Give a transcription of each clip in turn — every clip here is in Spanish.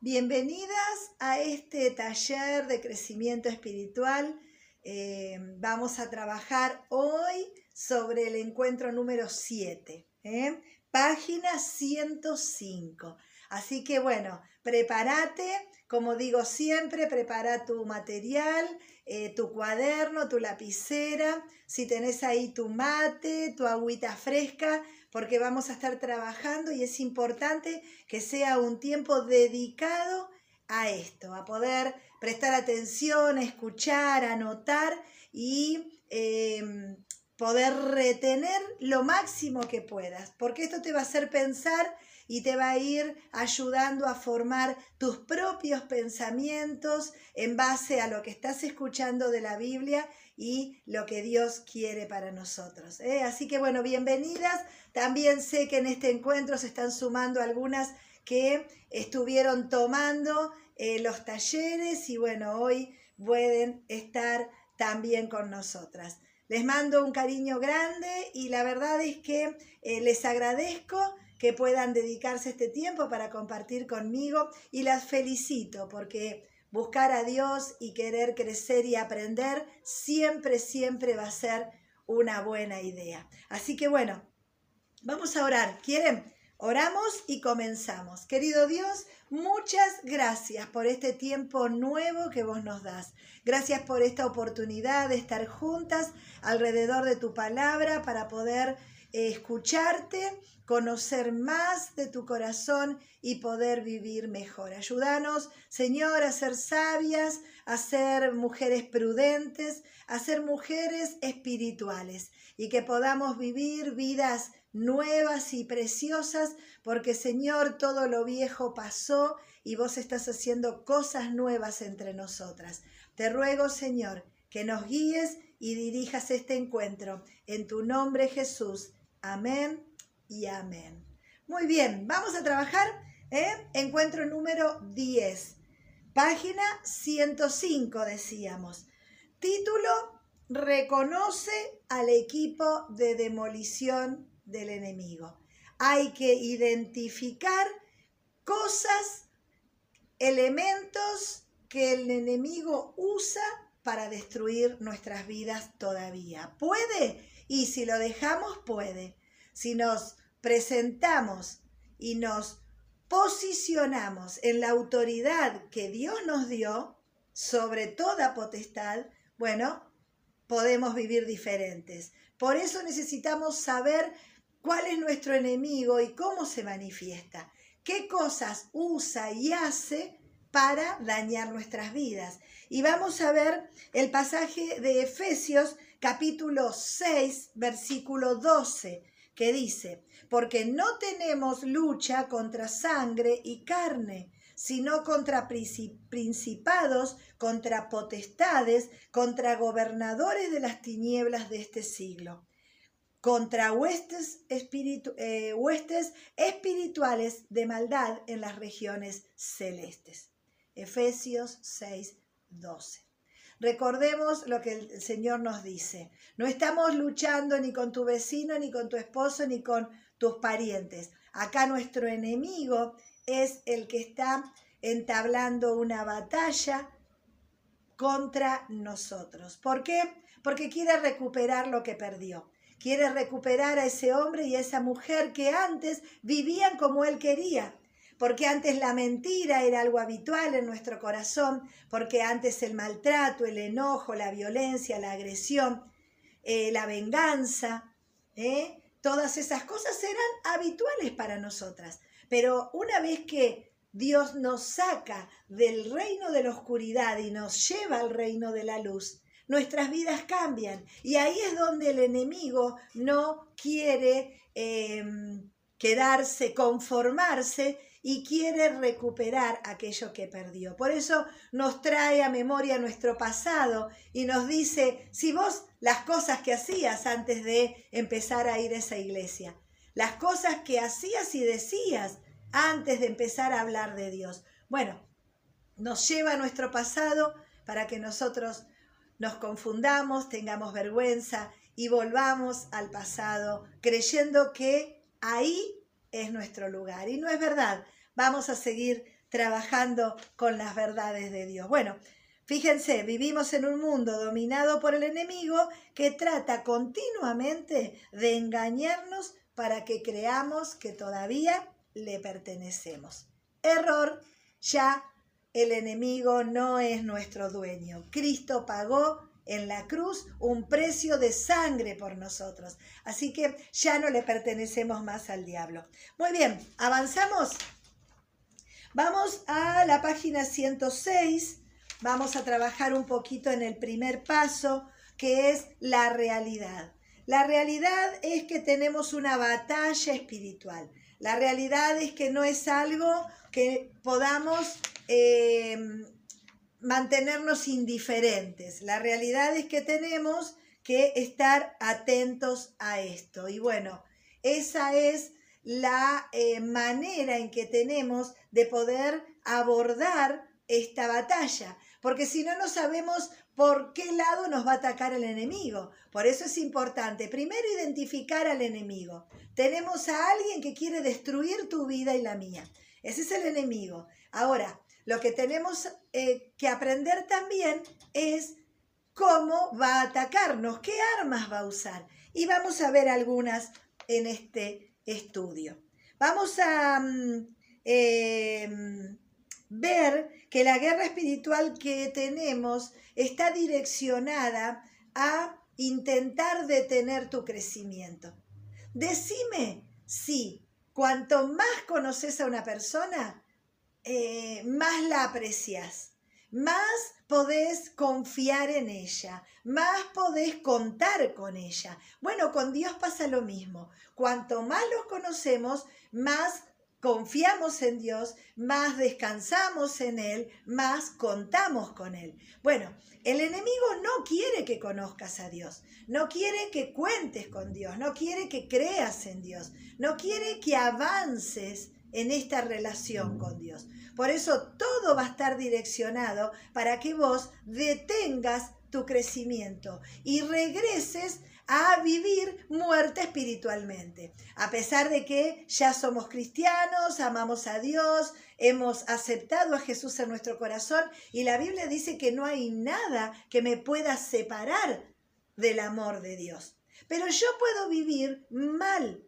Bienvenidas a este taller de crecimiento espiritual. Eh, vamos a trabajar hoy sobre el encuentro número 7, ¿eh? página 105. Así que bueno, prepárate, como digo siempre, prepara tu material, eh, tu cuaderno, tu lapicera, si tenés ahí tu mate, tu agüita fresca, porque vamos a estar trabajando y es importante que sea un tiempo dedicado a esto, a poder prestar atención, escuchar, anotar y em, poder retener lo máximo que puedas, porque esto te va a hacer pensar y te va a ir ayudando a formar tus propios pensamientos en base a lo que estás escuchando de la Biblia y lo que Dios quiere para nosotros. ¿eh? Así que bueno, bienvenidas. También sé que en este encuentro se están sumando algunas que estuvieron tomando eh, los talleres y bueno, hoy pueden estar también con nosotras. Les mando un cariño grande y la verdad es que eh, les agradezco que puedan dedicarse este tiempo para compartir conmigo y las felicito porque buscar a Dios y querer crecer y aprender siempre, siempre va a ser una buena idea. Así que bueno, vamos a orar. ¿Quieren? Oramos y comenzamos. Querido Dios, muchas gracias por este tiempo nuevo que vos nos das. Gracias por esta oportunidad de estar juntas alrededor de tu palabra para poder escucharte, conocer más de tu corazón y poder vivir mejor. Ayúdanos, Señor, a ser sabias, a ser mujeres prudentes, a ser mujeres espirituales y que podamos vivir vidas nuevas y preciosas, porque Señor, todo lo viejo pasó y vos estás haciendo cosas nuevas entre nosotras. Te ruego, Señor, que nos guíes y dirijas este encuentro. En tu nombre, Jesús. Amén y amén. Muy bien, vamos a trabajar. ¿eh? Encuentro número 10, página 105, decíamos. Título, reconoce al equipo de demolición del enemigo. Hay que identificar cosas, elementos que el enemigo usa para destruir nuestras vidas todavía. ¿Puede? Y si lo dejamos, puede. Si nos presentamos y nos posicionamos en la autoridad que Dios nos dio sobre toda potestad, bueno, podemos vivir diferentes. Por eso necesitamos saber cuál es nuestro enemigo y cómo se manifiesta, qué cosas usa y hace para dañar nuestras vidas. Y vamos a ver el pasaje de Efesios capítulo 6, versículo 12, que dice, porque no tenemos lucha contra sangre y carne, sino contra principados, contra potestades, contra gobernadores de las tinieblas de este siglo, contra huestes, eh, huestes espirituales de maldad en las regiones celestes. Efesios 6, 12. Recordemos lo que el Señor nos dice. No estamos luchando ni con tu vecino, ni con tu esposo, ni con tus parientes. Acá nuestro enemigo es el que está entablando una batalla contra nosotros. ¿Por qué? Porque quiere recuperar lo que perdió. Quiere recuperar a ese hombre y a esa mujer que antes vivían como él quería porque antes la mentira era algo habitual en nuestro corazón, porque antes el maltrato, el enojo, la violencia, la agresión, eh, la venganza, ¿eh? todas esas cosas eran habituales para nosotras. Pero una vez que Dios nos saca del reino de la oscuridad y nos lleva al reino de la luz, nuestras vidas cambian. Y ahí es donde el enemigo no quiere em, quedarse, conformarse y quiere recuperar aquello que perdió. Por eso nos trae a memoria nuestro pasado y nos dice, si vos las cosas que hacías antes de empezar a ir a esa iglesia, las cosas que hacías y decías antes de empezar a hablar de Dios. Bueno, nos lleva a nuestro pasado para que nosotros nos confundamos, tengamos vergüenza y volvamos al pasado creyendo que ahí es nuestro lugar. Y no es verdad. Vamos a seguir trabajando con las verdades de Dios. Bueno, fíjense, vivimos en un mundo dominado por el enemigo que trata continuamente de engañarnos para que creamos que todavía le pertenecemos. Error, ya el enemigo no es nuestro dueño. Cristo pagó en la cruz un precio de sangre por nosotros. Así que ya no le pertenecemos más al diablo. Muy bien, avanzamos. Vamos a la página 106. Vamos a trabajar un poquito en el primer paso, que es la realidad. La realidad es que tenemos una batalla espiritual. La realidad es que no es algo que podamos eh, mantenernos indiferentes. La realidad es que tenemos que estar atentos a esto. Y bueno, esa es la eh, manera en que tenemos de poder abordar esta batalla, porque si no, no sabemos por qué lado nos va a atacar el enemigo. Por eso es importante primero identificar al enemigo. Tenemos a alguien que quiere destruir tu vida y la mía. Ese es el enemigo. Ahora, lo que tenemos eh, que aprender también es cómo va a atacarnos, qué armas va a usar. Y vamos a ver algunas en este estudio. Vamos a mm, em, ver que la guerra espiritual que tenemos está direccionada a intentar detener tu crecimiento. Decime si cuanto más conoces a una persona, eh, más la aprecias, más podés confiar en ella, más podés contar con ella. Bueno, con Dios pasa lo mismo. Cuanto más los conocemos, más confiamos en Dios, más descansamos en Él, más contamos con Él. Bueno, el enemigo no quiere que conozcas a Dios, no quiere que cuentes con Dios, no quiere que creas en Dios, no quiere que avances en esta relación con Dios. Por eso todo va a estar direccionado para que vos detengas tu crecimiento y regreses a vivir muerte espiritualmente. A pesar de que ya somos cristianos, amamos a Dios, hemos aceptado a Jesús en nuestro corazón y la Biblia dice que no hay nada que me pueda separar del amor de Dios. Pero yo puedo vivir mal,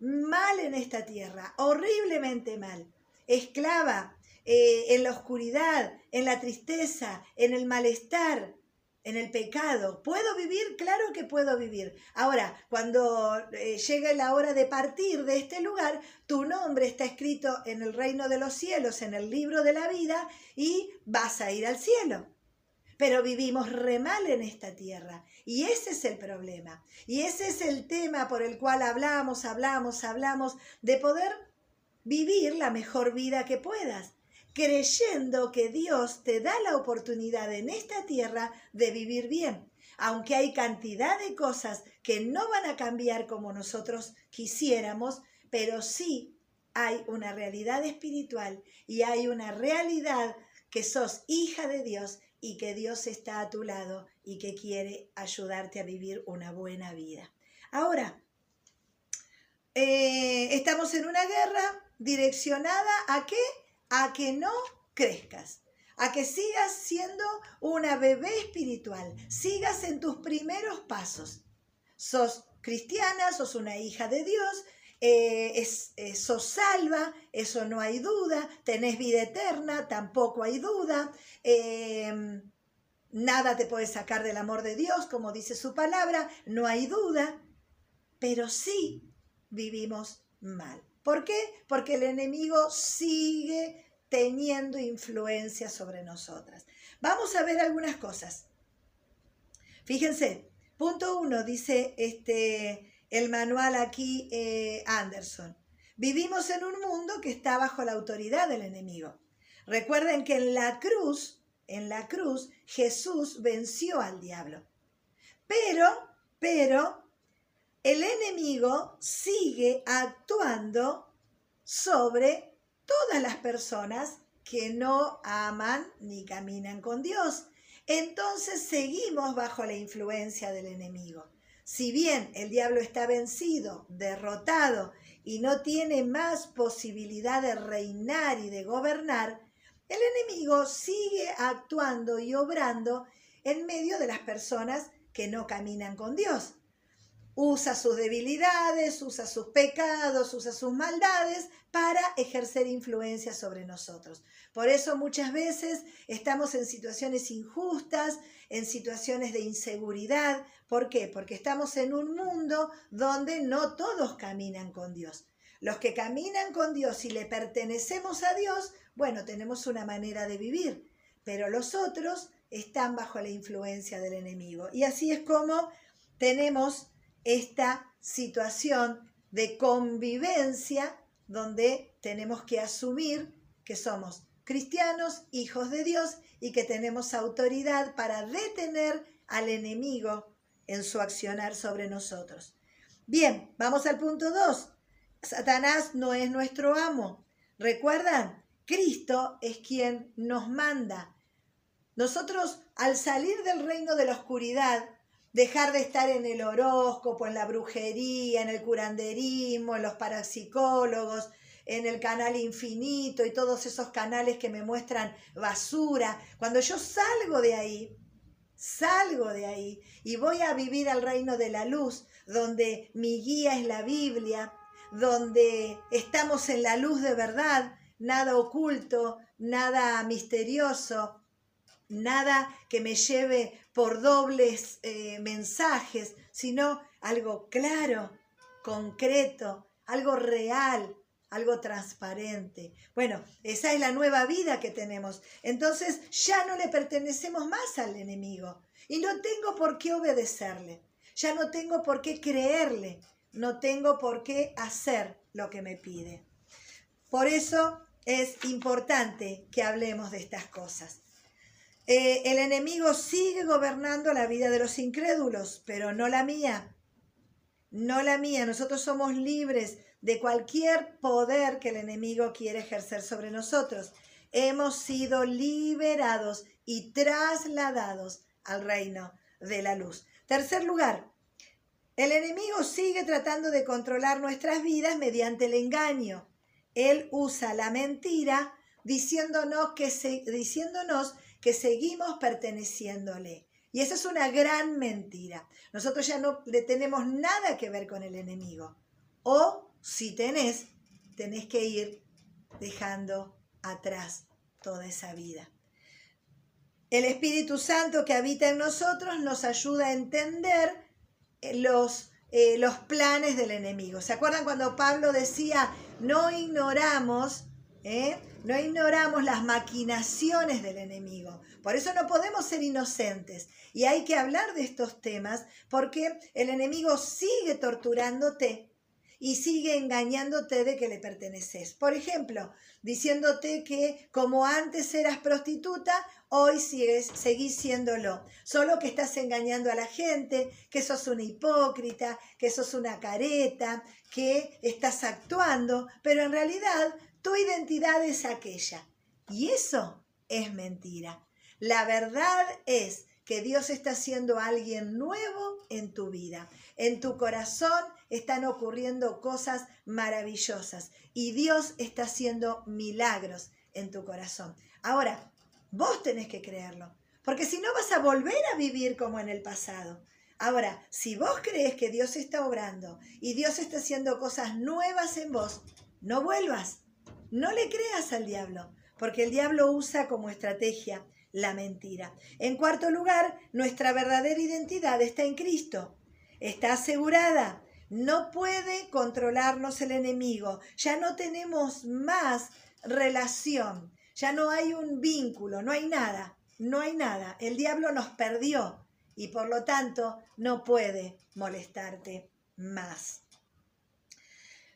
mal en esta tierra, horriblemente mal, esclava eh, en la oscuridad, en la tristeza, en el malestar, en el pecado. ¿Puedo vivir? Claro que puedo vivir. Ahora, cuando eh, llegue la hora de partir de este lugar, tu nombre está escrito en el reino de los cielos, en el libro de la vida, y vas a ir al cielo. Pero vivimos re mal en esta tierra. Y ese es el problema. Y ese es el tema por el cual hablamos, hablamos, hablamos, de poder vivir la mejor vida que puedas creyendo que Dios te da la oportunidad en esta tierra de vivir bien. Aunque hay cantidad de cosas que no van a cambiar como nosotros quisiéramos, pero sí hay una realidad espiritual y hay una realidad que sos hija de Dios y que Dios está a tu lado y que quiere ayudarte a vivir una buena vida. Ahora, eh, estamos en una guerra direccionada a qué? A que no crezcas, a que sigas siendo una bebé espiritual, sigas en tus primeros pasos. Sos cristiana, sos una hija de Dios, eh, es, eh, sos salva, eso no hay duda, tenés vida eterna, tampoco hay duda, em, nada te puede sacar del amor de Dios, como dice su palabra, no hay duda, pero sí vivimos mal. ¿Por qué? Porque el enemigo sigue teniendo influencia sobre nosotras. Vamos a ver algunas cosas. Fíjense, punto uno, dice este, el manual aquí eh, Anderson. Vivimos en un mundo que está bajo la autoridad del enemigo. Recuerden que en la cruz, en la cruz, Jesús venció al diablo. Pero, pero, el enemigo sigue actuando sobre todas las personas que no aman ni caminan con Dios. Entonces seguimos bajo la influencia del enemigo. Si bien el diablo está vencido, derrotado y no tiene más posibilidad de reinar y de gobernar, el enemigo sigue actuando y obrando en medio de las personas que no caminan con Dios. Usa sus debilidades, usa sus pecados, usa sus maldades para ejercer influencia sobre nosotros. Por eso muchas veces estamos en situaciones injustas, en situaciones de inseguridad. ¿Por qué? Porque estamos en un mundo donde no todos caminan con Dios. Los que caminan con Dios y le pertenecemos a Dios, bueno, tenemos una manera de vivir, pero los otros están bajo la influencia del enemigo. Y así es como tenemos esta situación de convivencia donde tenemos que asumir que somos cristianos, hijos de Dios y que tenemos autoridad para detener al enemigo en su accionar sobre nosotros. Bien, vamos al punto 2. Satanás no es nuestro amo. ¿Recuerdan? Cristo es quien nos manda. Nosotros, al salir del reino de la oscuridad, dejar de estar en el horóscopo, en la brujería, en el curanderismo, en los parapsicólogos, en el canal infinito y todos esos canales que me muestran basura. Cuando yo salgo de ahí, salgo de ahí y voy a vivir al reino de la luz, donde mi guía es la Biblia, donde estamos en la luz de verdad, nada oculto, nada misterioso, nada que me lleve por dobles eh, mensajes, sino algo claro, concreto, algo real, algo transparente. Bueno, esa es la nueva vida que tenemos. Entonces ya no le pertenecemos más al enemigo y no tengo por qué obedecerle, ya no tengo por qué creerle, no tengo por qué hacer lo que me pide. Por eso es importante que hablemos de estas cosas. Eh, el enemigo sigue gobernando la vida de los incrédulos, pero no la mía. No la mía. Nosotros somos libres de cualquier poder que el enemigo quiere ejercer sobre nosotros. Hemos sido liberados y trasladados al reino de la luz. Tercer lugar, el enemigo sigue tratando de controlar nuestras vidas mediante el engaño. Él usa la mentira diciéndonos que, diciéndonos que seguimos perteneciéndole. Y esa es una gran mentira. Nosotros ya no le tenemos nada que ver con el enemigo. O si tenés, tenés que ir dejando atrás toda esa vida. El Espíritu Santo que habita en nosotros nos ayuda a entender eh, los, eh, los planes del enemigo. ¿Se acuerdan cuando Pablo decía, no ignoramos ¿eh? No ignoramos las maquinaciones del enemigo. Por eso no podemos ser inocentes. Y hay que hablar de estos temas porque el enemigo sigue torturándote y sigue engañándote de que le perteneces. Por ejemplo, diciéndote que como antes eras prostituta, hoy sigues, seguís siéndolo. Solo que estás engañando a la gente, que sos una hipócrita, que sos una careta, que estás actuando, pero en realidad tu identidad es aquella. Y eso es mentira. La verdad es que Dios está haciendo alguien nuevo en tu vida. En tu corazón están ocurriendo cosas maravillosas y Dios está haciendo milagros en tu corazón. Ahora, vos tenés que creerlo, porque si no vas a volver a vivir como en el pasado. Ahora, si vos crees que Dios está obrando y Dios está haciendo cosas nuevas en vos, no vuelvas, no le creas al diablo, porque el diablo usa como estrategia la mentira. En cuarto lugar, nuestra verdadera identidad está en Cristo. Está asegurada. No puede controlarnos el enemigo. Ya no tenemos más relación. Ya no hay un vínculo, no hay nada. No hay nada. El diablo nos perdió y por lo tanto no puede molestarte más.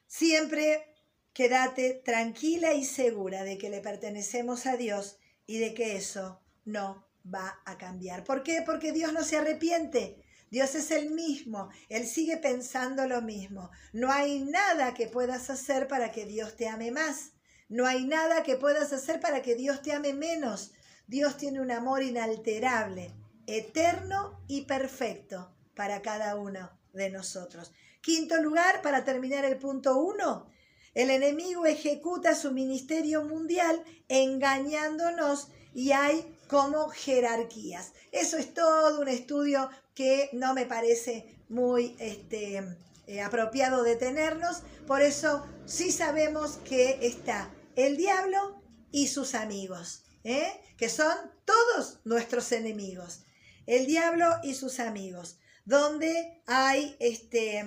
Siempre quédate tranquila y segura de que le pertenecemos a Dios y de que eso no va a cambiar. ¿Por qué? Porque Dios no se arrepiente. Dios es el mismo, Él sigue pensando lo mismo. No hay nada que puedas hacer para que Dios te ame más. No hay nada que puedas hacer para que Dios te ame menos. Dios tiene un amor inalterable, eterno y perfecto para cada uno de nosotros. Quinto lugar, para terminar el punto uno, el enemigo ejecuta su ministerio mundial engañándonos y hay como jerarquías. Eso es todo un estudio que no me parece muy este, eh, apropiado de tenernos. Por eso sí sabemos que está el diablo y sus amigos, ¿eh? que son todos nuestros enemigos. El diablo y sus amigos, donde hay este,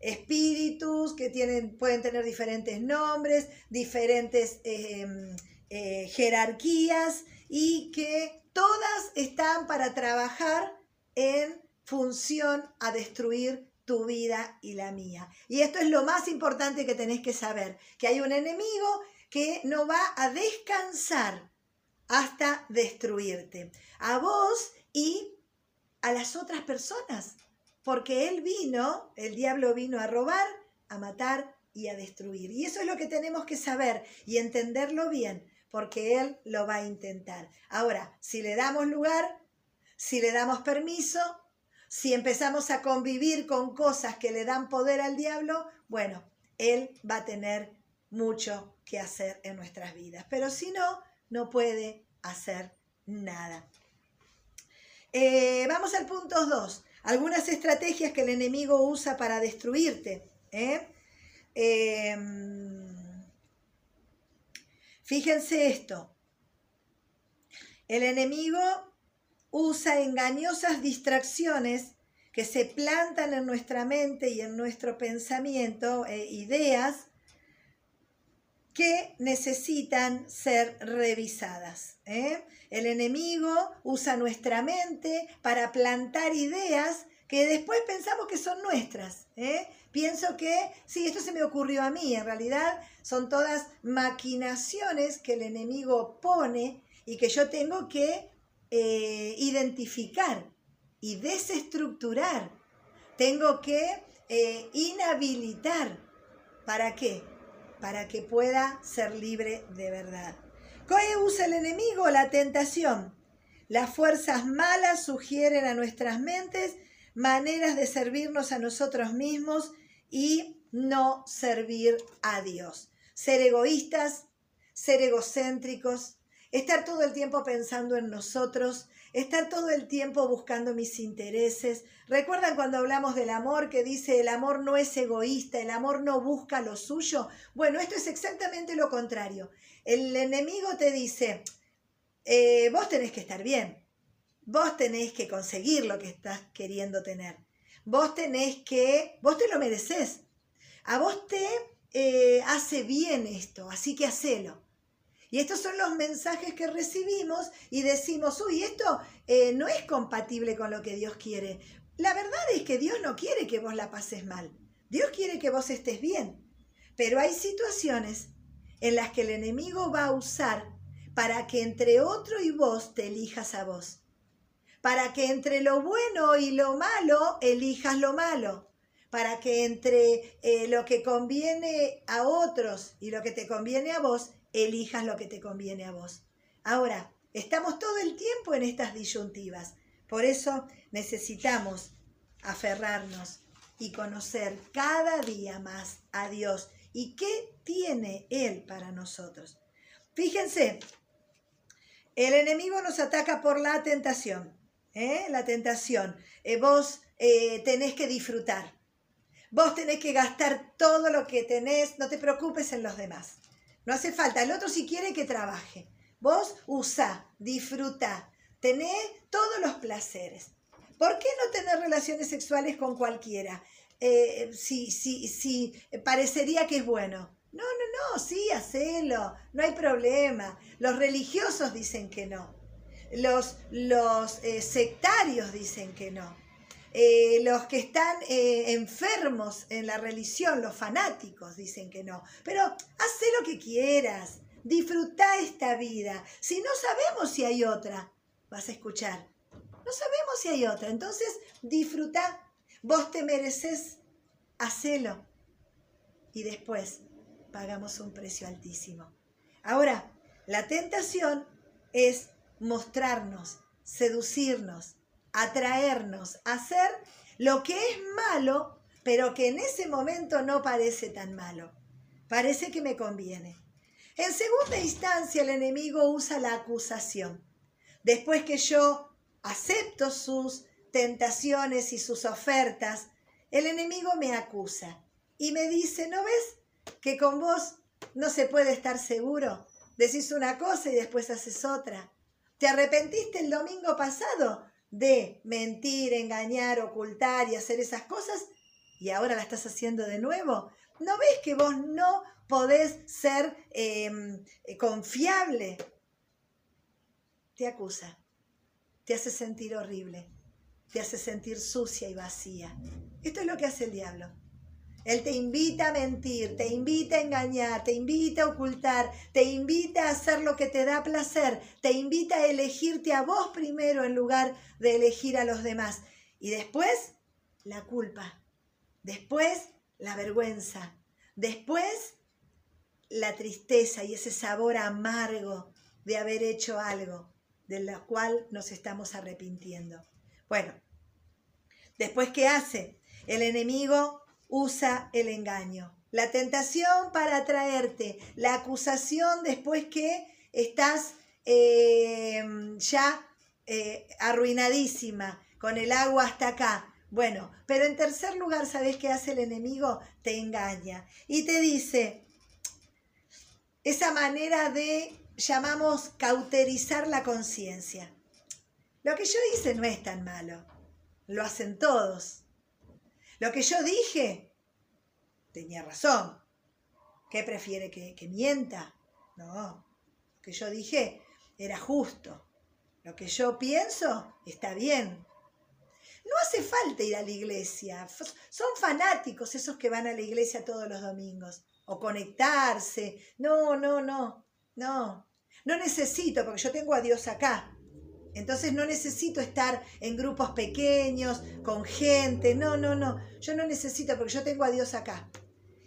espíritus que tienen, pueden tener diferentes nombres, diferentes em, eh, jerarquías y que todas están para trabajar en función a destruir tu vida y la mía. Y esto es lo más importante que tenés que saber, que hay un enemigo que no va a descansar hasta destruirte, a vos y a las otras personas, porque él vino, el diablo vino a robar, a matar y a destruir. Y eso es lo que tenemos que saber y entenderlo bien, porque él lo va a intentar. Ahora, si le damos lugar, si le damos permiso, si empezamos a convivir con cosas que le dan poder al diablo, bueno, él va a tener mucho que hacer en nuestras vidas. Pero si no, no puede hacer nada. Eh, vamos al punto 2. Algunas estrategias que el enemigo usa para destruirte. ¿eh? Em, fíjense esto. El enemigo usa engañosas distracciones que se plantan en nuestra mente y en nuestro pensamiento, eh, ideas que necesitan ser revisadas. ¿eh? El enemigo usa nuestra mente para plantar ideas que después pensamos que son nuestras. ¿eh? Pienso que, sí, esto se me ocurrió a mí, en realidad son todas maquinaciones que el enemigo pone y que yo tengo que eh, identificar y desestructurar. Tengo que eh, inhabilitar. ¿Para qué? Para que pueda ser libre de verdad. ¿Qué usa el enemigo? La tentación. Las fuerzas malas sugieren a nuestras mentes maneras de servirnos a nosotros mismos y no servir a Dios. Ser egoístas, ser egocéntricos, estar todo el tiempo pensando en nosotros, estar todo el tiempo buscando mis intereses. ¿Recuerdan cuando hablamos del amor que dice el amor no es egoísta, el amor no busca lo suyo? Bueno, esto es exactamente lo contrario. El enemigo te dice, eh, vos tenés que estar bien, vos tenés que conseguir lo que estás queriendo tener, vos tenés que, vos te lo mereces, a vos te eh, hace bien esto, así que hacelo. Y estos son los mensajes que recibimos y decimos, uy, esto eh, no es compatible con lo que Dios quiere. La verdad es que Dios no quiere que vos la pases mal. Dios quiere que vos estés bien. Pero hay situaciones en las que el enemigo va a usar para que entre otro y vos te elijas a vos. Para que entre lo bueno y lo malo elijas lo malo. Para que entre eh, lo que conviene a otros y lo que te conviene a vos elijas lo que te conviene a vos. Ahora, estamos todo el tiempo en estas disyuntivas. Por eso necesitamos aferrarnos y conocer cada día más a Dios y qué tiene Él para nosotros. Fíjense, el enemigo nos ataca por la tentación. ¿eh? La tentación. Eh, vos eh, tenés que disfrutar. Vos tenés que gastar todo lo que tenés. No te preocupes en los demás. No hace falta. El otro si quiere que trabaje. Vos usa, disfruta, tenés todos los placeres. ¿Por qué no tener relaciones sexuales con cualquiera? Eh, si, si, parecería que es bueno. No, no, no, sí, hacelo, no hay problema. Los religiosos dicen que no. Los, los eh, sectarios dicen que no. Eh, los que están eh, enfermos en la religión, los fanáticos, dicen que no. Pero haz lo que quieras, disfruta esta vida. Si no sabemos si hay otra, vas a escuchar. No sabemos si hay otra. Entonces, disfruta. Vos te mereces, hacelo. Y después pagamos un precio altísimo. Ahora, la tentación es mostrarnos, seducirnos, atraernos, hacer lo que es malo, pero que en ese momento no parece tan malo. Parece que me conviene. En segunda instancia, el enemigo usa la acusación. Después que yo acepto sus tentaciones y sus ofertas, el enemigo me acusa y me dice, ¿no ves que con vos no se puede estar seguro? Decís una cosa y después haces otra. ¿Te arrepentiste el domingo pasado de mentir, engañar, ocultar y hacer esas cosas? ¿Y ahora la estás haciendo de nuevo? ¿No ves que vos no podés ser em, confiable? Te acusa, te hace sentir horrible, te hace sentir sucia y vacía. Esto es lo que hace el diablo. Él te invita a mentir, te invita a engañar, te invita a ocultar, te invita a hacer lo que te da placer, te invita a elegirte a vos primero en lugar de elegir a los demás. Y después, la culpa. Después, la vergüenza. Después, la tristeza y ese sabor amargo de haber hecho algo de lo cual nos estamos arrepintiendo. Bueno, después, ¿qué hace? El enemigo usa el engaño. La tentación para atraerte, la acusación después que estás eh, ya eh, arruinadísima, con el agua hasta acá. Bueno, pero en tercer lugar, ¿sabes qué hace el enemigo? Te engaña y te dice esa manera de, llamamos, cauterizar la conciencia. Lo que yo hice no es tan malo, lo hacen todos. Lo que yo dije, tenía razón. ¿Qué prefiere que, que mienta? No, lo que yo dije era justo. Lo que yo pienso está bien. No hace falta ir a la iglesia. Son fanáticos esos que van a la iglesia todos los domingos. O conectarse. No, no, no. No. No necesito, porque yo tengo a Dios acá. Entonces no necesito estar en grupos pequeños, con gente. No, no, no. Yo no necesito porque yo tengo a Dios acá.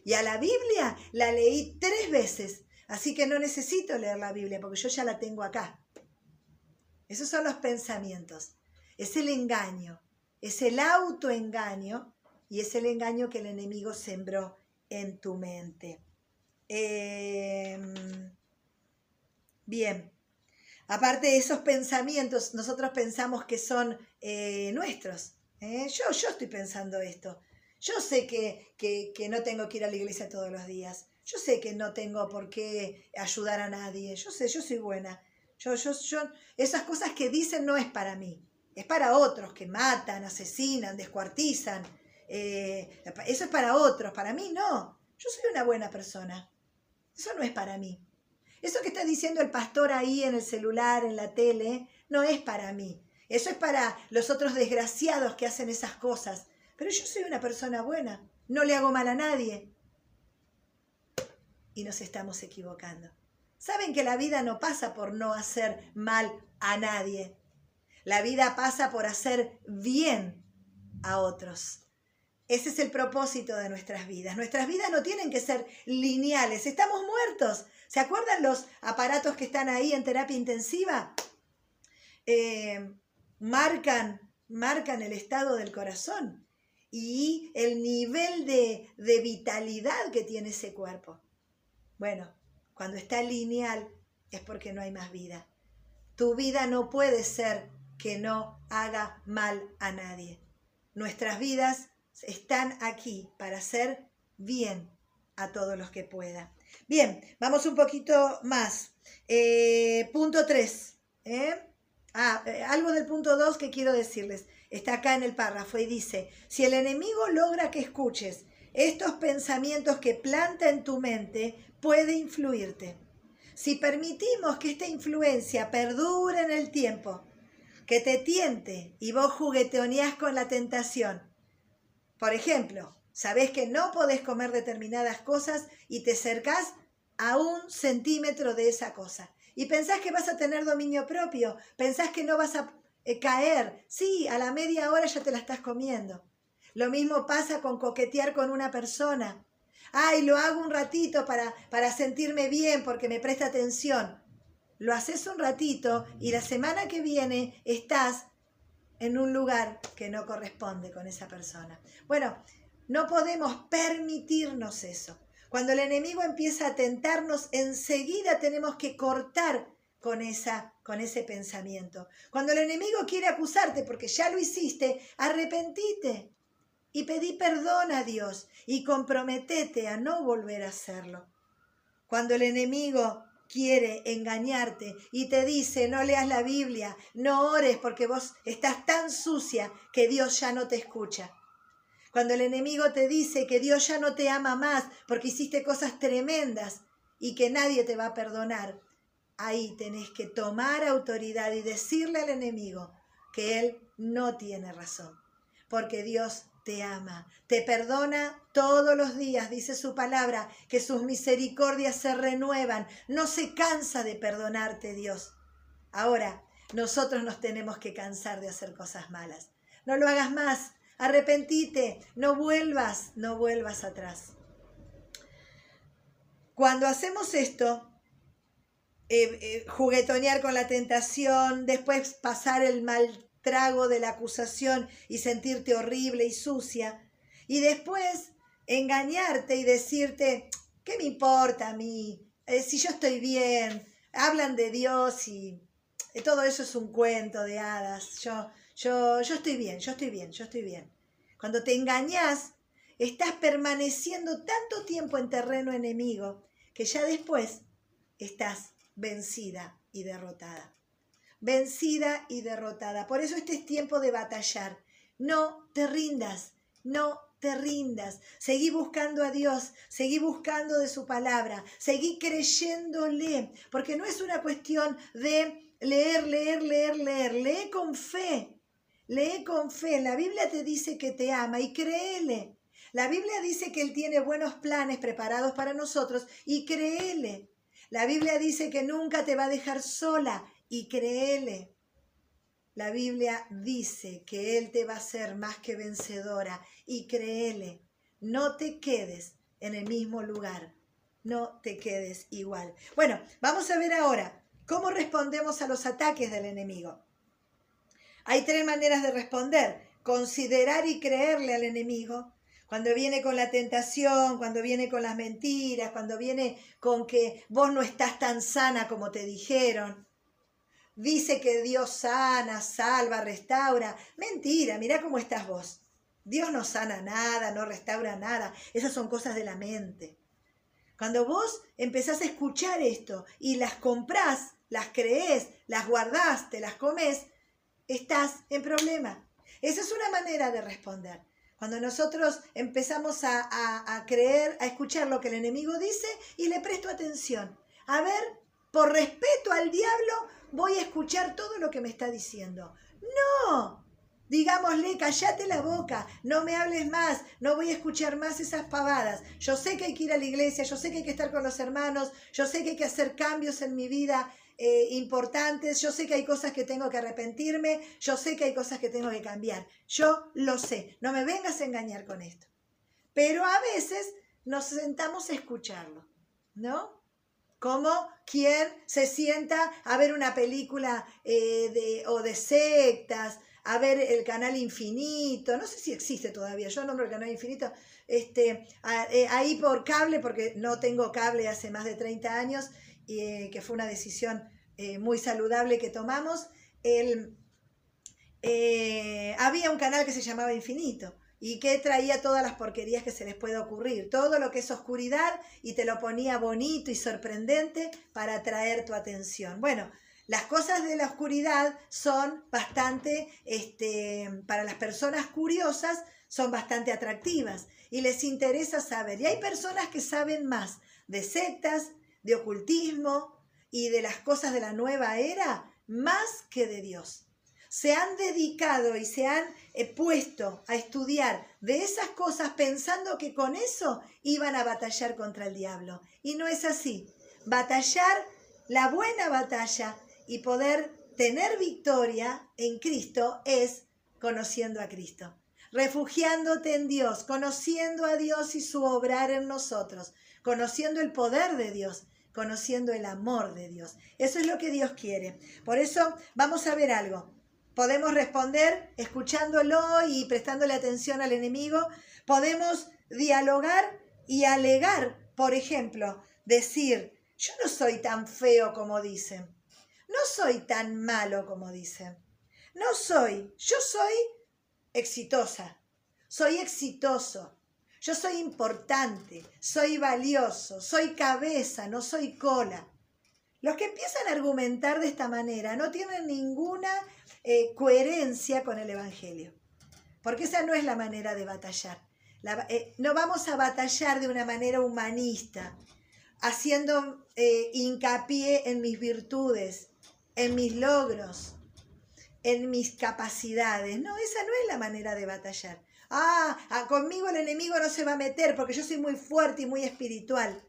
Y a la Biblia la leí tres veces. Así que no necesito leer la Biblia porque yo ya la tengo acá. Esos son los pensamientos. Es el engaño. Es el autoengaño y es el engaño que el enemigo sembró en tu mente. Em, bien. Aparte de esos pensamientos, nosotros pensamos que son eh, nuestros. ¿eh? Yo, yo estoy pensando esto. Yo sé que, que, no tengo que ir a la iglesia todos los días. Yo sé que no tengo por qué ayudar a nadie. Yo sé, yo soy buena. Yo, yo, yo, esas cosas que dicen no es para mí. Es para otros que matan, asesinan, descuartizan. Eh, eso es para otros. Para mí no. Yo soy una buena persona. Eso no es para mí. Eso que está diciendo el pastor ahí en el celular, en la tele, no es para mí. Eso es para los otros desgraciados que hacen esas cosas. Pero yo soy una persona buena, no le hago mal a nadie. Y nos estamos equivocando. Saben que la vida no pasa por no hacer mal a nadie. La vida pasa por hacer bien a otros. Ese es el propósito de nuestras vidas. Nuestras vidas no tienen que ser lineales. Estamos muertos. ¿Se acuerdan los aparatos que están ahí en terapia intensiva? Eh, marcan, marcan el estado del corazón y el nivel de, de vitalidad que tiene ese cuerpo. Bueno, cuando está lineal es porque no hay más vida. Tu vida no puede ser que no haga mal a nadie. Nuestras vidas están aquí para hacer bien a todos los que pueda. Bien, vamos un poquito más. Eh, punto 3. ¿eh? Ah, eh, algo del punto 2 que quiero decirles. Está acá en el párrafo y dice, si el enemigo logra que escuches estos pensamientos que planta en tu mente, puede influirte. Si permitimos que esta influencia perdure en el tiempo, que te tiente y vos juguetoneás con la tentación. Por ejemplo, sabés que no podés comer determinadas cosas y te acercás a un centímetro de esa cosa. Y pensás que vas a tener dominio propio, pensás que no vas a eh, caer. Sí, a la media hora ya te la estás comiendo. Lo mismo pasa con coquetear con una persona. Ay, lo hago un ratito para, para sentirme bien porque me presta atención. Lo haces un ratito y la semana que viene estás en un lugar que no corresponde con esa persona. Bueno, No podemos permitirnos eso. Cuando el enemigo empieza a tentarnos, enseguida tenemos que cortar con, esa, con ese pensamiento. Cuando el enemigo quiere acusarte porque ya lo hiciste, arrepentite y pedí perdón a Dios y comprometete a no volver a hacerlo. Cuando el enemigo quiere engañarte y te dice no leas la Biblia, no ores porque vos estás tan sucia que Dios ya no te escucha. Cuando el enemigo te dice que Dios ya no te ama más porque hiciste cosas tremendas y que nadie te va a perdonar, ahí tenés que tomar autoridad y decirle al enemigo que él no tiene razón, porque Dios te ama, te perdona todos los días, dice su palabra, que sus misericordias se renuevan, no se cansa de perdonarte Dios. Ahora, nosotros nos tenemos que cansar de hacer cosas malas. No lo hagas más, arrepentite, no vuelvas, no vuelvas atrás. Cuando hacemos esto, eh, eh, juguetonear con la tentación, después pasar el mal trago de la acusación y sentirte horrible y sucia. Y después engañarte y decirte, ¿qué me importa a mí? Eh, si yo estoy bien, hablan de Dios y todo eso es un cuento de hadas. Yo, yo, yo estoy bien, yo estoy bien, yo estoy bien. Cuando te engañas, estás permaneciendo tanto tiempo en terreno enemigo que ya después estás vencida y derrotada vencida y derrotada. Por eso este es tiempo de batallar. No te rindas, no te rindas. Seguí buscando a Dios, seguí buscando de su palabra, seguí creyéndole, porque no es una cuestión de leer, leer, leer, leer. Lee con fe, lee con fe. La Biblia te dice que te ama y créele. La Biblia dice que Él tiene buenos planes preparados para nosotros y créele. La Biblia dice que nunca te va a dejar sola y créele. La Biblia dice que Él te va a hacer más que vencedora y créele. No te quedes en el mismo lugar. No te quedes igual. Bueno, vamos a ver ahora cómo respondemos a los ataques del enemigo. Hay tres maneras de responder. Considerar y creerle al enemigo. Cuando viene con la tentación, cuando viene con las mentiras, cuando viene con que vos no estás tan sana como te dijeron dice que Dios sana, salva, restaura. Mentira, mira cómo estás vos. Dios no sana nada, no restaura nada. Esas son cosas de la mente. Cuando vos empezás a escuchar esto y las comprás, las creés, las guardás, te las comes, estás en problema. Esa es una manera de responder. Cuando nosotros empezamos a, a, creer, a escuchar lo que el enemigo dice y le presto atención. A ver, por respeto al diablo, voy a escuchar todo lo que me está diciendo. No, digámosle, callate la boca, no me hables más, no voy a escuchar más esas pavadas. Yo sé que hay que ir a la iglesia, yo sé que hay que estar con los hermanos, yo sé que hay que hacer cambios en mi vida eh, importantes, yo sé que hay cosas que tengo que arrepentirme, yo sé que hay cosas que tengo que cambiar. Yo lo sé, no me vengas a engañar con esto. Pero a veces nos sentamos a escucharlo, ¿no? como quien se sienta a ver una película eh, de, o de sectas, a ver el canal infinito, no sé si existe todavía, yo nombro el canal infinito, este, eh, ahí por cable, porque no tengo cable hace más de 30 años, eh, que fue una decisión muy saludable que tomamos, el, había un canal que se llamaba Infinito y que traía todas las porquerías que se les puede ocurrir, todo lo que es oscuridad y te lo ponía bonito y sorprendente para atraer tu atención. Bueno, las cosas de la oscuridad son bastante, este, para las personas curiosas, son bastante atractivas y les interesa saber. Y hay personas que saben más de sectas, de ocultismo y de las cosas de la nueva era, más que de Dios se han dedicado y se han eh, puesto a estudiar de esas cosas pensando que con eso iban a batallar contra el diablo. Y no es así. Batallar la buena batalla y poder tener victoria en Cristo es conociendo a Cristo, refugiándote en Dios, conociendo a Dios y su obrar en nosotros, conociendo el poder de Dios, conociendo el amor de Dios. Eso es lo que Dios quiere. Por eso vamos a ver algo. Podemos responder escuchándolo y prestándole atención al enemigo. Podemos dialogar y alegar, por ejemplo, decir, yo no soy tan feo como dicen, no soy tan malo como dicen, no soy, yo soy exitosa, soy exitoso, yo soy importante, soy valioso, soy cabeza, no soy cola. Los que empiezan a argumentar de esta manera no tienen ninguna eh, coherencia con el Evangelio, porque esa no es la manera de batallar. Eh, no vamos a batallar de una manera humanista, haciendo eh, hincapié en mis virtudes, en mis logros, en mis capacidades. No, esa no es la manera de batallar. Ah, ah, conmigo el enemigo no se va a meter porque yo soy muy fuerte y muy espiritual.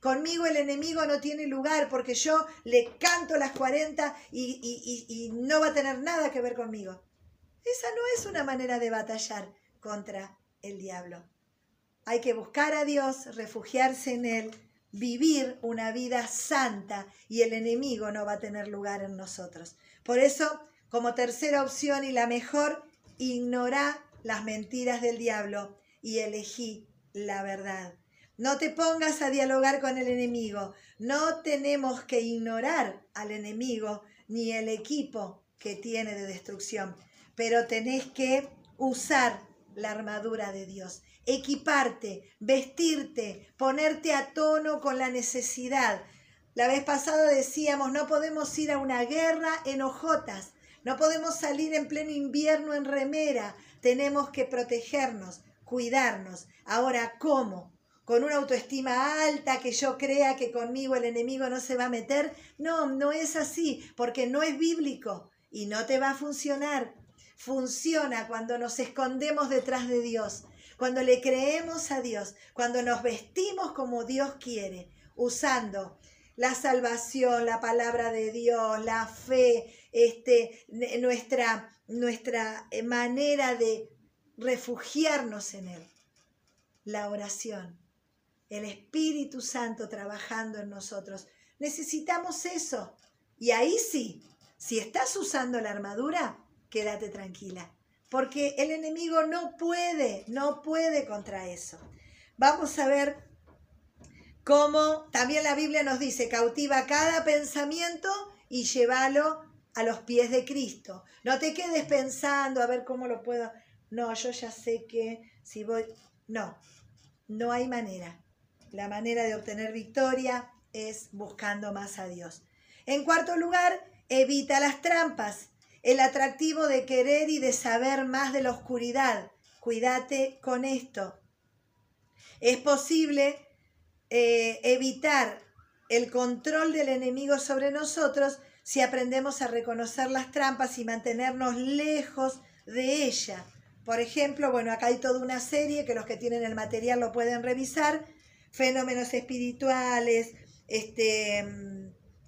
Conmigo el enemigo no tiene lugar porque yo le canto las 40 y, y no va a tener nada que ver conmigo. Esa no es una manera de batallar contra el diablo. Hay que buscar a Dios, refugiarse en Él, vivir una vida santa y el enemigo no va a tener lugar en nosotros. Por eso, como tercera opción y la mejor, ignora las mentiras del diablo y elegí la verdad. No te pongas a dialogar con el enemigo. No tenemos que ignorar al enemigo ni el equipo que tiene de destrucción, pero tenés que usar la armadura de Dios, equiparte, vestirte, ponerte a tono con la necesidad. La vez pasada decíamos, no podemos ir a una guerra en hojotas, no podemos salir en pleno invierno en remera, tenemos que protegernos, cuidarnos. Ahora, ¿cómo? ¿Con una autoestima alta que yo crea que conmigo el enemigo no se va a meter? No, no es así, porque no es bíblico y no te va a funcionar funciona cuando nos escondemos detrás de Dios, cuando le creemos a Dios, cuando nos vestimos como Dios quiere, usando la salvación, la palabra de Dios, la fe, este, nuestra, nuestra manera de refugiarnos en Él, la oración, el Espíritu Santo trabajando en nosotros. Necesitamos eso. Y ahí sí, si estás usando la armadura, quédate tranquila, porque el enemigo no puede, no puede contra eso. Vamos a ver cómo también la Biblia nos dice, cautiva cada pensamiento y llévalo a los pies de Cristo. No te quedes pensando a ver cómo lo puedo. No, yo ya sé que si voy... No, no hay manera. La manera de obtener victoria es buscando más a Dios. En cuarto lugar, evita las trampas el atractivo de querer y de saber más de la oscuridad. Cuídate con esto. Es posible eh, evitar el control del enemigo sobre nosotros si aprendemos a reconocer las trampas y mantenernos lejos de ella. Por ejemplo, bueno, acá hay toda una serie que los que tienen el material lo pueden revisar. Fenómenos espirituales, este,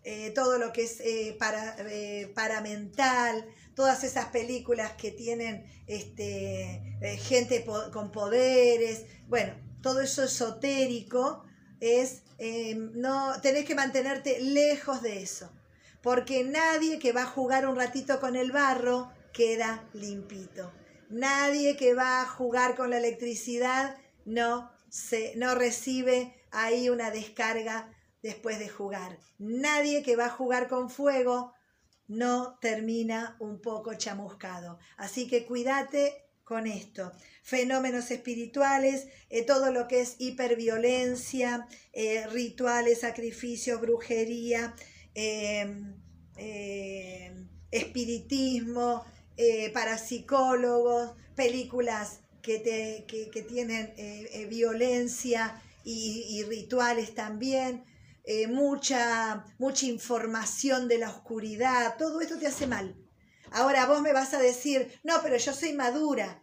eh, todo lo que es eh, para, eh, paramental, todas esas películas que tienen este, gente con poderes, bueno, todo eso esotérico es, no, tenés que mantenerte lejos de eso, porque nadie que va a jugar un ratito con el barro queda limpito. Nadie que va a jugar con la electricidad no, se, no recibe ahí una descarga después de jugar. Nadie que va a jugar con fuego no termina un poco chamuscado. Así que cuídate con esto. Fenómenos espirituales, eh, todo lo que es hiperviolencia, eh, rituales, sacrificios, brujería, em, em, espiritismo, eh, parapsicólogos, películas que, te, que, tienen violencia y rituales también. Eh, mucha, mucha información de la oscuridad, todo esto te hace mal. Ahora vos me vas a decir, no, pero yo soy madura,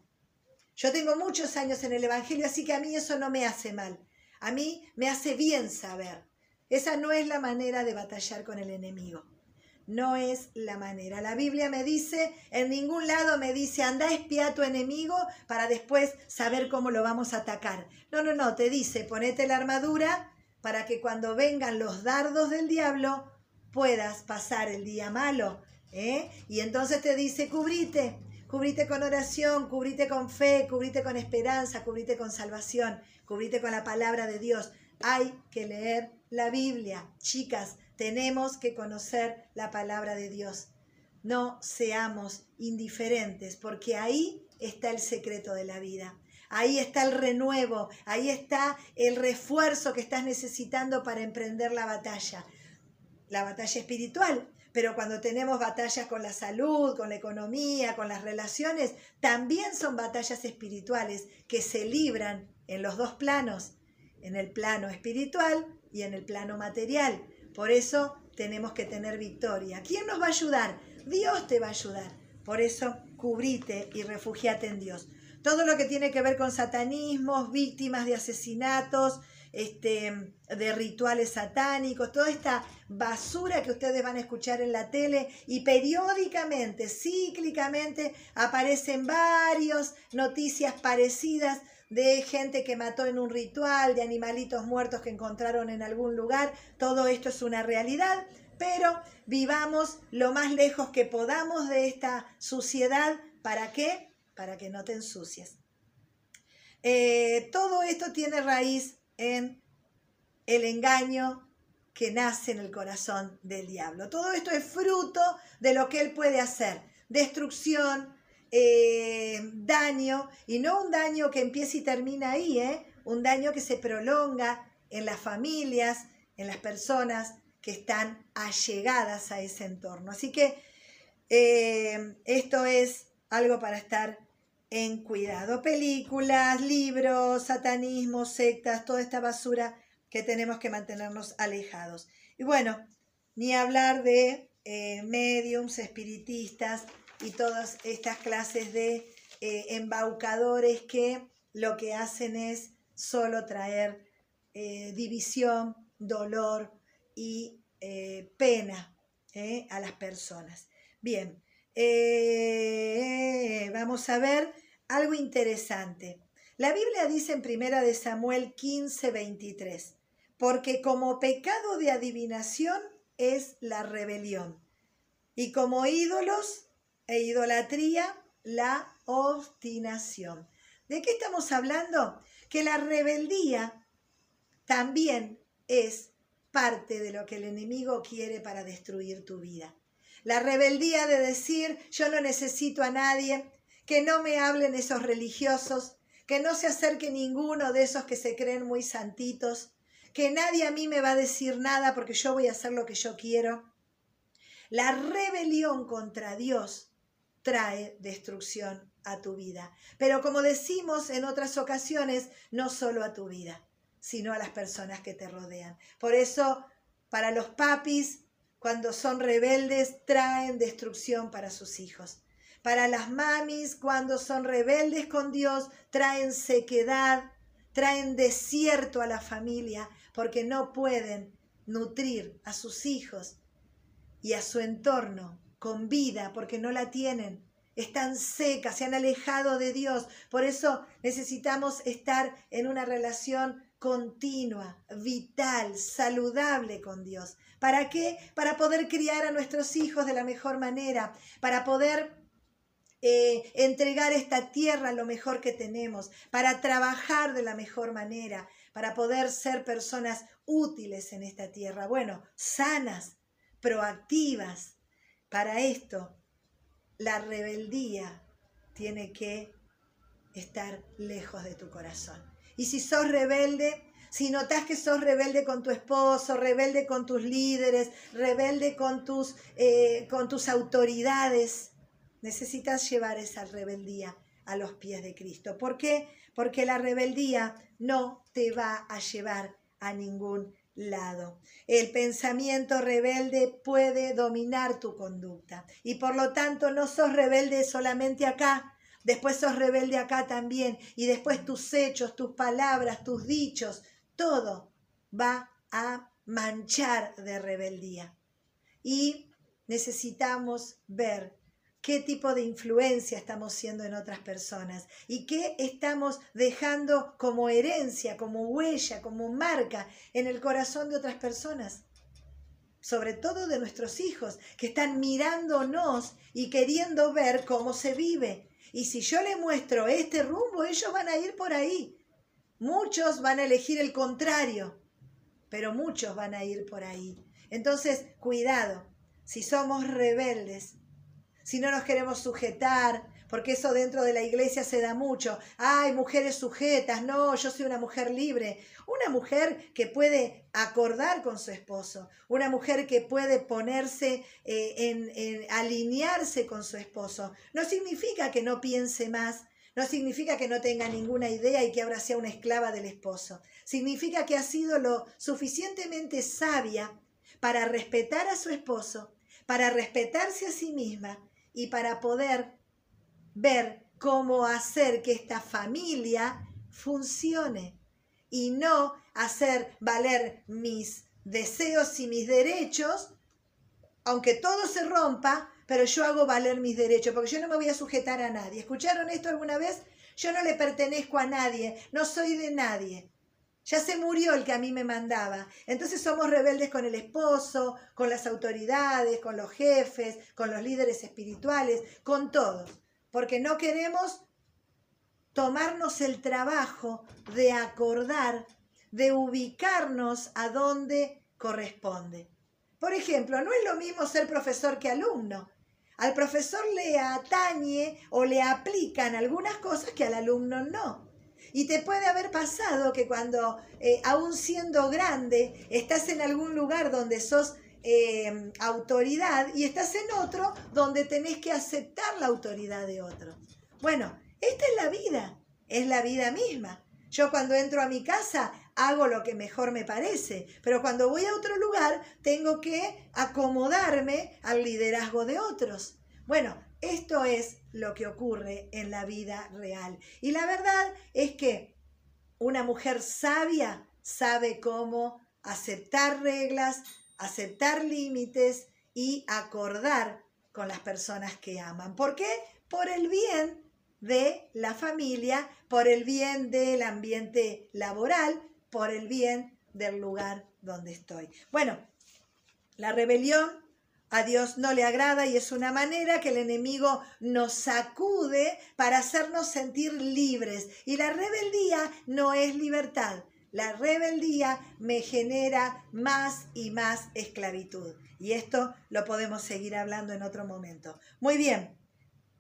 yo tengo muchos años en el Evangelio, así que a mí eso no me hace mal, a mí me hace bien saber. Esa no es la manera de batallar con el enemigo. No es la manera. La Biblia me dice, en ningún lado me dice, anda a a tu enemigo para después saber cómo lo vamos a atacar. No, no, no, te dice, ponete la armadura para que cuando vengan los dardos del diablo puedas pasar el día malo ¿eh? Y entonces te dice, cubrite, cubrite con oración, cubrite con fe, cubrite con esperanza, cubrite con salvación, cubrite con la palabra de Dios. Hay que leer la Biblia. Chicas, tenemos que conocer la palabra de Dios. No seamos indiferentes, porque ahí está el secreto de la vida. Ahí está el renuevo, ahí está el refuerzo que estás necesitando para emprender la batalla. La batalla espiritual, pero cuando tenemos batallas con la salud, con la economía, con las relaciones, también son batallas espirituales que se libran en los dos planos, en el plano espiritual y en el plano material. Por eso tenemos que tener victoria. ¿Quién nos va a ayudar? Dios te va a ayudar. Por eso cubrite y refugiate en Dios. Todo lo que tiene que ver con satanismos, víctimas de asesinatos, este, de rituales satánicos, toda esta basura que ustedes van a escuchar en la tele y periódicamente, cíclicamente, aparecen varias noticias parecidas de gente que mató en un ritual, de animalitos muertos que encontraron en algún lugar. Todo esto es una realidad, pero vivamos lo más lejos que podamos de esta suciedad. ¿Para qué? Para que no te ensucies. Eh, todo esto tiene raíz en el engaño que nace en el corazón del diablo. Todo esto es fruto de lo que él puede hacer. Destrucción, eh, daño, y no un daño que empieza y termina ahí, ¿eh? un daño que se prolonga en las familias, en las personas que están allegadas a ese entorno. Así que eh, esto es algo para estar en cuidado. Películas, libros, satanismo, sectas, toda esta basura que tenemos que mantenernos alejados. Y bueno, ni hablar de eh, mediums, espiritistas, y todas estas clases de eh, embaucadores que lo que hacen es solo traer eh, división, dolor y eh, pena a las personas. Bien, vamos a ver algo interesante. La Biblia dice en primera de Samuel 15, 23, porque como pecado de adivinación es la rebelión, y como ídolos e idolatría, la obstinación. ¿De qué estamos hablando? Que la rebeldía también es parte de lo que el enemigo quiere para destruir tu vida. La rebeldía de decir, yo no necesito a nadie, que no me hablen esos religiosos, que no se acerque ninguno de esos que se creen muy santitos, que nadie a mí me va a decir nada porque yo voy a hacer lo que yo quiero. La rebelión contra Dios trae destrucción a tu vida. Pero como decimos en otras ocasiones, no solo a tu vida, sino a las personas que te rodean. Por eso, para los papis, cuando son rebeldes, traen destrucción para sus hijos. Para las mamis, cuando son rebeldes con Dios, traen sequedad, traen desierto a la familia, porque no pueden nutrir a sus hijos y a su entorno con vida porque no la tienen. Están secas, se han alejado de Dios. Por eso necesitamos estar en una relación continua, vital, saludable con Dios. ¿Para qué? Para poder criar a nuestros hijos de la mejor manera, para poder eh, entregar esta tierra lo mejor que tenemos, para trabajar de la mejor manera, para poder ser personas útiles en esta tierra. Bueno, sanas, proactivas, para esto, la rebeldía tiene que estar lejos de tu corazón. Y si sos rebelde, si notas que sos rebelde con tu esposo, rebelde con tus líderes, rebelde con tus, eh, con tus autoridades, necesitas llevar esa rebeldía a los pies de Cristo. ¿Por qué? Porque la rebeldía no te va a llevar a ningún lado. El pensamiento rebelde puede dominar tu conducta y por lo tanto no sos rebelde solamente acá, después sos rebelde acá también y después tus hechos, tus palabras, tus dichos, todo va a manchar de rebeldía. Y necesitamos ver qué tipo de influencia estamos siendo en otras personas y qué estamos dejando como herencia, como huella, como marca en el corazón de otras personas. sobre todo de nuestros hijos, que están mirándonos y queriendo ver cómo se vive. Y si yo les muestro este rumbo, ellos van a ir por ahí. Muchos van a elegir el contrario, pero muchos van a ir por ahí. Entonces, cuidado, si somos rebeldes, si no nos queremos sujetar, porque eso dentro de la iglesia se da mucho. Ay, mujeres sujetas, no, yo soy una mujer libre. Una mujer que puede acordar con su esposo, una mujer que puede ponerse eh, en, alinearse con su esposo. No significa que no piense más, no significa que no tenga ninguna idea y que ahora sea una esclava del esposo. Significa que ha sido lo suficientemente sabia para respetar a su esposo, para respetarse a sí misma y para poder ver cómo hacer que esta familia funcione y no hacer valer mis deseos y mis derechos, aunque todo se rompa, pero yo hago valer mis derechos, porque yo no me voy a sujetar a nadie. ¿Escucharon esto alguna vez? Yo no le pertenezco a nadie, no soy de nadie. Ya se murió el que a mí me mandaba. Entonces somos rebeldes con el esposo, con las autoridades, con los jefes, con los líderes espirituales, con todos porque no queremos tomarnos el trabajo de acordar, de ubicarnos a donde corresponde. Por ejemplo, no es lo mismo ser profesor que alumno. Al profesor le atañe o le aplican algunas cosas que al alumno no. Y te puede haber pasado que cuando, eh, aún siendo grande, estás en algún lugar donde sos eh, autoridad y estás en otro donde tenés que aceptar la autoridad de otro. Bueno, esta es la vida, es la vida misma. Yo cuando entro a mi casa hago lo que mejor me parece, pero cuando voy a otro lugar tengo que acomodarme al liderazgo de otros. Bueno, esto es lo que ocurre en la vida real. Y la verdad es que una mujer sabia sabe cómo aceptar reglas, aceptar límites y acordar con las personas que aman. ¿Por qué? Por el bien de la familia, por el bien del ambiente laboral, por el bien del lugar donde estoy. Bueno, la rebelión a Dios no le agrada y es una manera que el enemigo nos sacude para hacernos sentir libres. Y la rebeldía no es libertad. La rebeldía me genera más y más esclavitud. Y esto lo podemos seguir hablando en otro momento. Muy bien.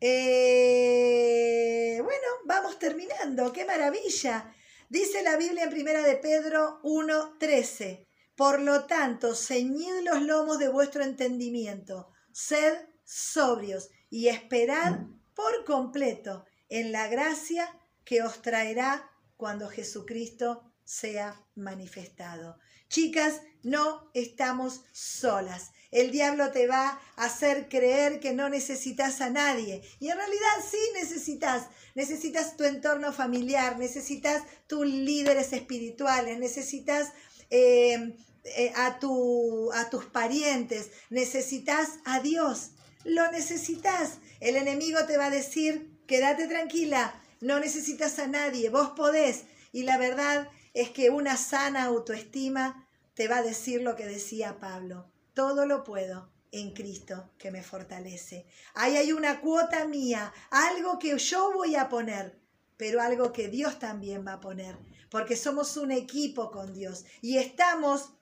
Eh, bueno, vamos terminando. ¡Qué maravilla! Dice la Biblia en Primera de Pedro 1.13. Por lo tanto, ceñid los lomos de vuestro entendimiento, sed sobrios y esperad por completo en la gracia que os traerá cuando Jesucristo sea manifestado. Chicas, no estamos solas. El diablo te va a hacer creer que no necesitas a nadie. Y en realidad sí necesitas. Necesitas tu entorno familiar, necesitas tus líderes espirituales, necesitas eh, eh, a, tu, a tus parientes, necesitas a Dios. Lo necesitas. El enemigo te va a decir, quédate tranquila, no necesitas a nadie, vos podés. Y la verdad es que una sana autoestima te va a decir lo que decía Pablo. Todo lo puedo en Cristo que me fortalece. Ahí hay una cuota mía, algo que yo voy a poner, pero algo que Dios también va a poner, porque somos un equipo con Dios y estamos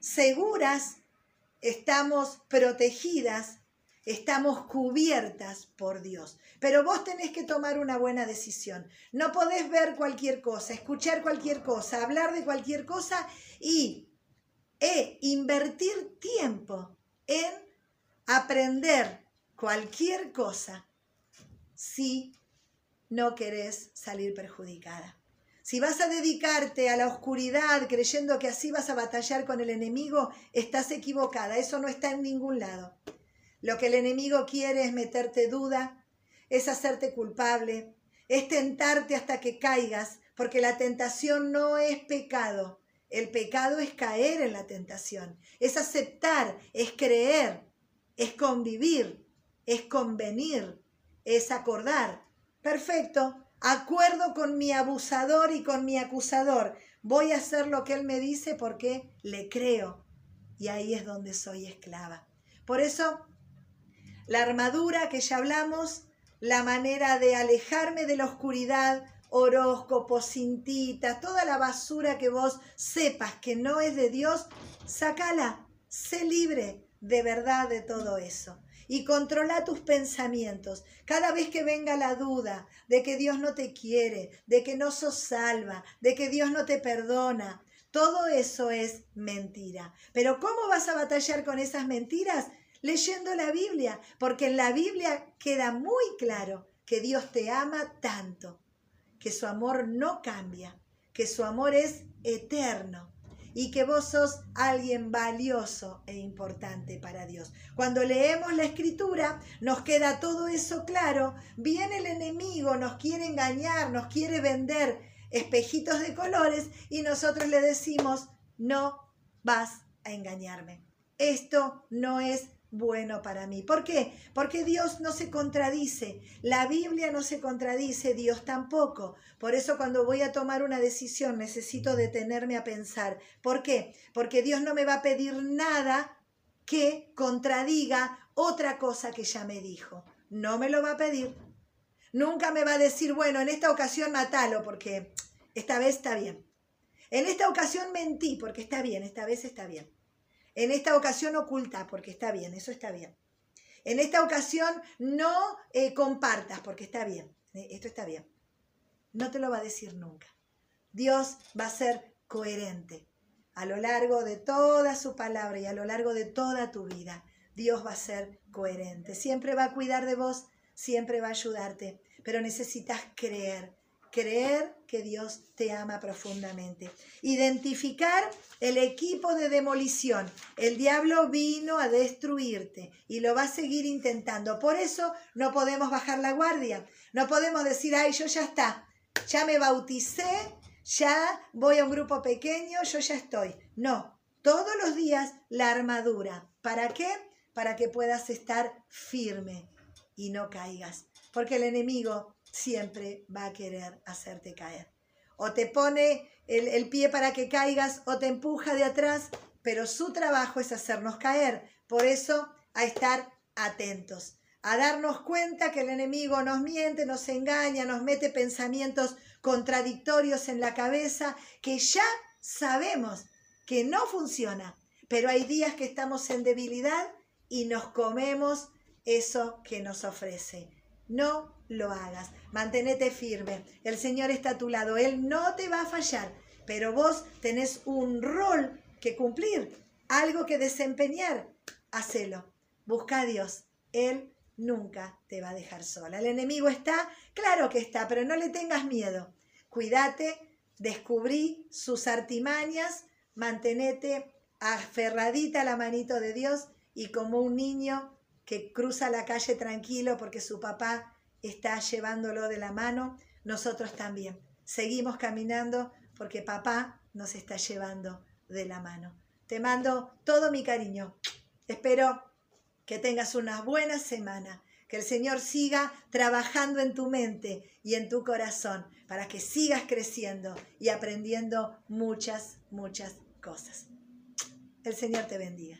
seguras, estamos protegidas, estamos cubiertas por Dios. Pero vos tenés que tomar una buena decisión. No podés ver cualquier cosa, escuchar cualquier cosa, hablar de cualquier cosa y e invertir tiempo en aprender cualquier cosa si no querés salir perjudicada. Si vas a dedicarte a la oscuridad creyendo que así vas a batallar con el enemigo, estás equivocada. Eso no está en ningún lado. Lo que el enemigo quiere es meterte duda, es hacerte culpable, es tentarte hasta que caigas, porque la tentación no es pecado. El pecado es caer en la tentación, es aceptar, es creer, es convivir, es convenir, es acordar. Perfecto, acuerdo con mi abusador y con mi acusador. Voy a hacer lo que él me dice porque le creo y ahí es donde soy esclava. Por eso, la armadura que ya hablamos, la manera de alejarme de la oscuridad, horóscopos, cintitas, toda la basura que vos sepas que no es de Dios, sacala, sé libre de verdad de todo eso. Y controla tus pensamientos. Cada vez que venga la duda de que Dios no te quiere, de que no sos salva, de que Dios no te perdona, todo eso es mentira. Pero ¿cómo vas a batallar con esas mentiras? Leyendo la Biblia, porque en la Biblia queda muy claro que Dios te ama tanto, que su amor no cambia, que su amor es eterno y que vos sos alguien valioso e importante para Dios. Cuando leemos la escritura, nos queda todo eso claro. Viene el enemigo, nos quiere engañar, nos quiere vender espejitos de colores y nosotros le decimos, no vas a engañarme. Esto no es bueno para mí. ¿Por qué? Porque Dios no se contradice, la Biblia no se contradice, Dios tampoco. Por eso cuando voy a tomar una decisión necesito detenerme a pensar. ¿Por qué? Porque Dios no me va a pedir nada que contradiga otra cosa que ya me dijo. No me lo va a pedir. Nunca me va a decir, bueno, en esta ocasión matalo porque esta vez está bien. En esta ocasión mentí porque está bien, esta vez está bien. En esta ocasión oculta porque está bien, eso está bien. En esta ocasión no eh, compartas porque está bien, eh, esto está bien. No te lo va a decir nunca. Dios va a ser coherente a lo largo de toda su palabra y a lo largo de toda tu vida. Dios va a ser coherente. Siempre va a cuidar de vos, siempre va a ayudarte, pero necesitas creer creer que Dios te ama profundamente. Identificar el equipo de demolición. El diablo vino a destruirte y lo va a seguir intentando. Por eso no podemos bajar la guardia. No podemos decir, ay, yo ya está, ya me bauticé, ya voy a un grupo pequeño, yo ya estoy. No, todos los días la armadura. ¿Para qué? Para que puedas estar firme y no caigas. Porque el enemigo siempre va a querer hacerte caer. O te pone el, pie para que caigas o te empuja de atrás, pero su trabajo es hacernos caer. Por eso, a estar atentos, a darnos cuenta que el enemigo nos miente, nos engaña, nos mete pensamientos contradictorios en la cabeza que ya sabemos que no funciona, pero hay días que estamos en debilidad y nos comemos eso que nos ofrece. No lo hagas. Mantenete firme. El Señor está a tu lado. Él no te va a fallar, pero vos tenés un rol que cumplir, algo que desempeñar. Hacelo. Busca a Dios. Él nunca te va a dejar sola. El enemigo está, claro que está, pero no le tengas miedo. Cuídate, descubrí sus artimañas, mantenete aferradita a la manito de Dios y como un niño que cruza la calle tranquilo porque su papá está llevándolo de la mano, nosotros también. Seguimos caminando porque papá nos está llevando de la mano. Te mando todo mi cariño. Espero que tengas una buena semana, que el Señor siga trabajando en tu mente y en tu corazón para que sigas creciendo y aprendiendo muchas, muchas cosas. El Señor te bendiga.